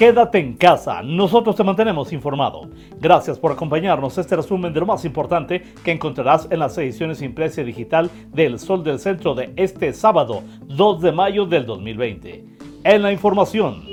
Quédate en casa, nosotros te mantenemos informado. Gracias por acompañarnos. Este resumen de lo más importante que encontrarás en las ediciones impresa y digital del Sol del Centro de este sábado, 2 de mayo del 2020. En la información.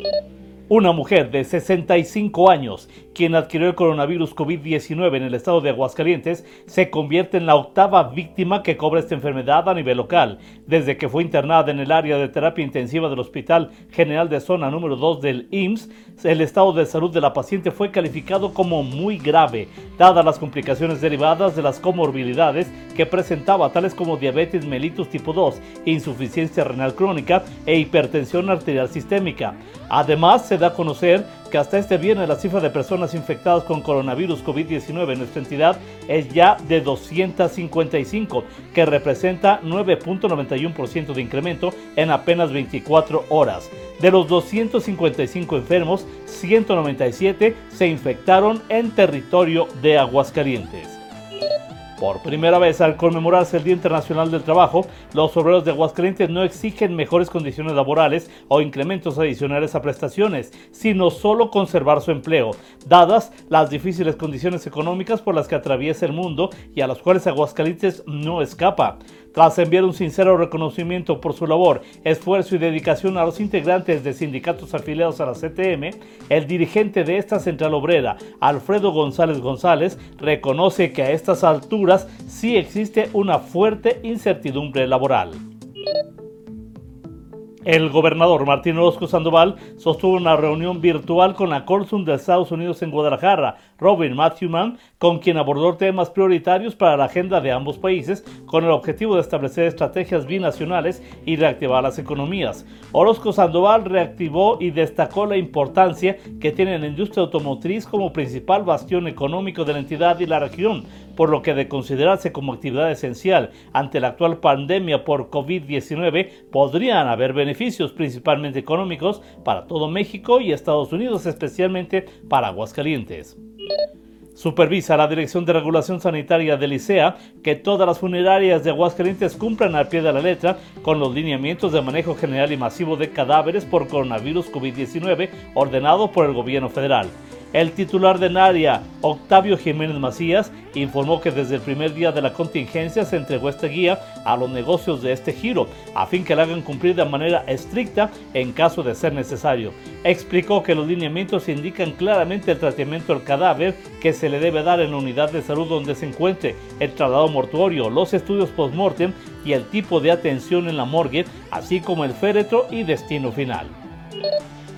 Una mujer de 65 años, quien adquirió el coronavirus COVID-19 en el estado de Aguascalientes, se convierte en la octava víctima que cobra esta enfermedad a nivel local, desde que fue internada en el área de terapia intensiva del Hospital General de Zona número 2 del IMSS. El estado de salud de la paciente fue calificado como muy grave, dadas las complicaciones derivadas de las comorbilidades que presentaba, tales como diabetes mellitus tipo 2, insuficiencia renal crónica e hipertensión arterial sistémica. Además, se da a conocer que hasta este viernes la cifra de personas infectadas con coronavirus COVID-19 en nuestra entidad es ya de 255, que representa 9.91% de incremento en apenas 24 horas. De los 255 enfermos, 197 se infectaron en territorio de Aguascalientes. Por primera vez al conmemorarse el Día Internacional del Trabajo, los obreros de Aguascalientes no exigen mejores condiciones laborales o incrementos adicionales a prestaciones, sino solo conservar su empleo, dadas las difíciles condiciones económicas por las que atraviesa el mundo y a las cuales Aguascalientes no escapa. Tras enviar un sincero reconocimiento por su labor, esfuerzo y dedicación a los integrantes de sindicatos afiliados a la CTM, el dirigente de esta central obrera, Alfredo González González, reconoce que a estas alturas sí existe una fuerte incertidumbre laboral. El gobernador Martín Orozco Sandoval sostuvo una reunión virtual con la Corsun de Estados Unidos en Guadalajara, Robin Matthewman, con quien abordó temas prioritarios para la agenda de ambos países, con el objetivo de establecer estrategias binacionales y reactivar las economías. Orozco Sandoval reactivó y destacó la importancia que tiene la industria automotriz como principal bastión económico de la entidad y la región, por lo que de considerarse como actividad esencial ante la actual pandemia por COVID-19 podrían haber beneficios principalmente económicos para todo México y Estados Unidos, especialmente para Aguascalientes. Supervisa la Dirección de Regulación Sanitaria del ICEA que todas las funerarias de Aguascalientes cumplan al pie de la letra con los lineamientos de manejo general y masivo de cadáveres por coronavirus COVID-19 ordenado por el gobierno federal. El titular de NARIA, Octavio Jiménez Macías, informó que desde el primer día de la contingencia se entregó esta guía a los negocios de este giro, a fin que la hagan cumplir de manera estricta en caso de ser necesario. Explicó que los lineamientos indican claramente el tratamiento del cadáver que se le debe dar en la unidad de salud donde se encuentre, el traslado mortuorio, los estudios post-mortem y el tipo de atención en la morgue, así como el féretro y destino final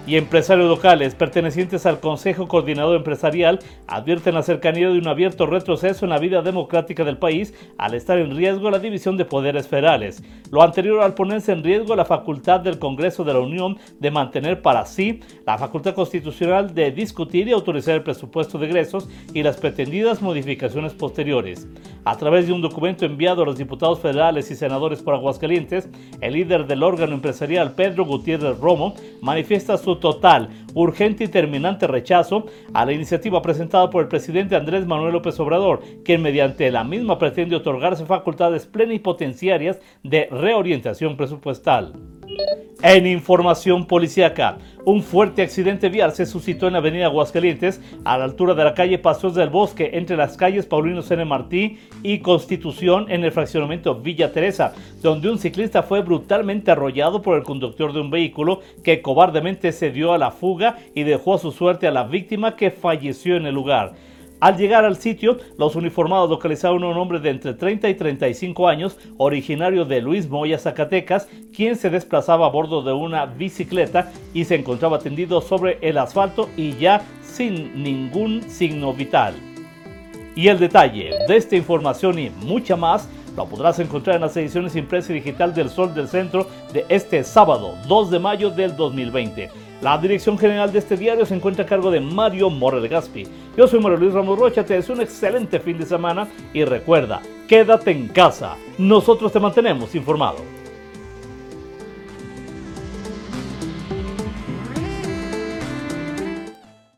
y empresarios locales pertenecientes al Consejo Coordinador Empresarial advierten la cercanía de un abierto retroceso en la vida democrática del país al estar en riesgo la división de poderes federales. Lo anterior al ponerse en riesgo la facultad del Congreso de la Unión de mantener para sí la facultad constitucional de discutir y autorizar el presupuesto de egresos y las pretendidas modificaciones posteriores. A través de un documento enviado a los diputados federales y senadores por Aguascalientes, el líder del órgano empresarial Pedro Gutiérrez Romo manifiesta su total, urgente y terminante rechazo a la iniciativa presentada por el presidente Andrés Manuel López Obrador, quien mediante la misma pretende otorgarse facultades plenipotenciarias de reorientación presupuestal. En información policíaca, un fuerte accidente vial se suscitó en la avenida Aguascalientes a la altura de la calle Pasos del Bosque entre las calles Paulino N. Martí y Constitución en el fraccionamiento Villa Teresa, donde un ciclista fue brutalmente arrollado por el conductor de un vehículo que cobardemente se dio a la fuga y dejó a su suerte a la víctima que falleció en el lugar. Al llegar al sitio, los uniformados localizaron a un hombre de entre 30 y 35 años, originario de Luis Moya, Zacatecas, quien se desplazaba a bordo de una bicicleta y se encontraba tendido sobre el asfalto y ya sin ningún signo vital. Y el detalle de esta información y mucha más lo podrás encontrar en las ediciones impresa y digital del Sol del Centro de este sábado 2 de mayo del 2020. La dirección general de este diario se encuentra a cargo de Mario Morel Gaspi. Yo soy Mario Luis Ramos Rocha, te deseo un excelente fin de semana y recuerda, quédate en casa. Nosotros te mantenemos informado.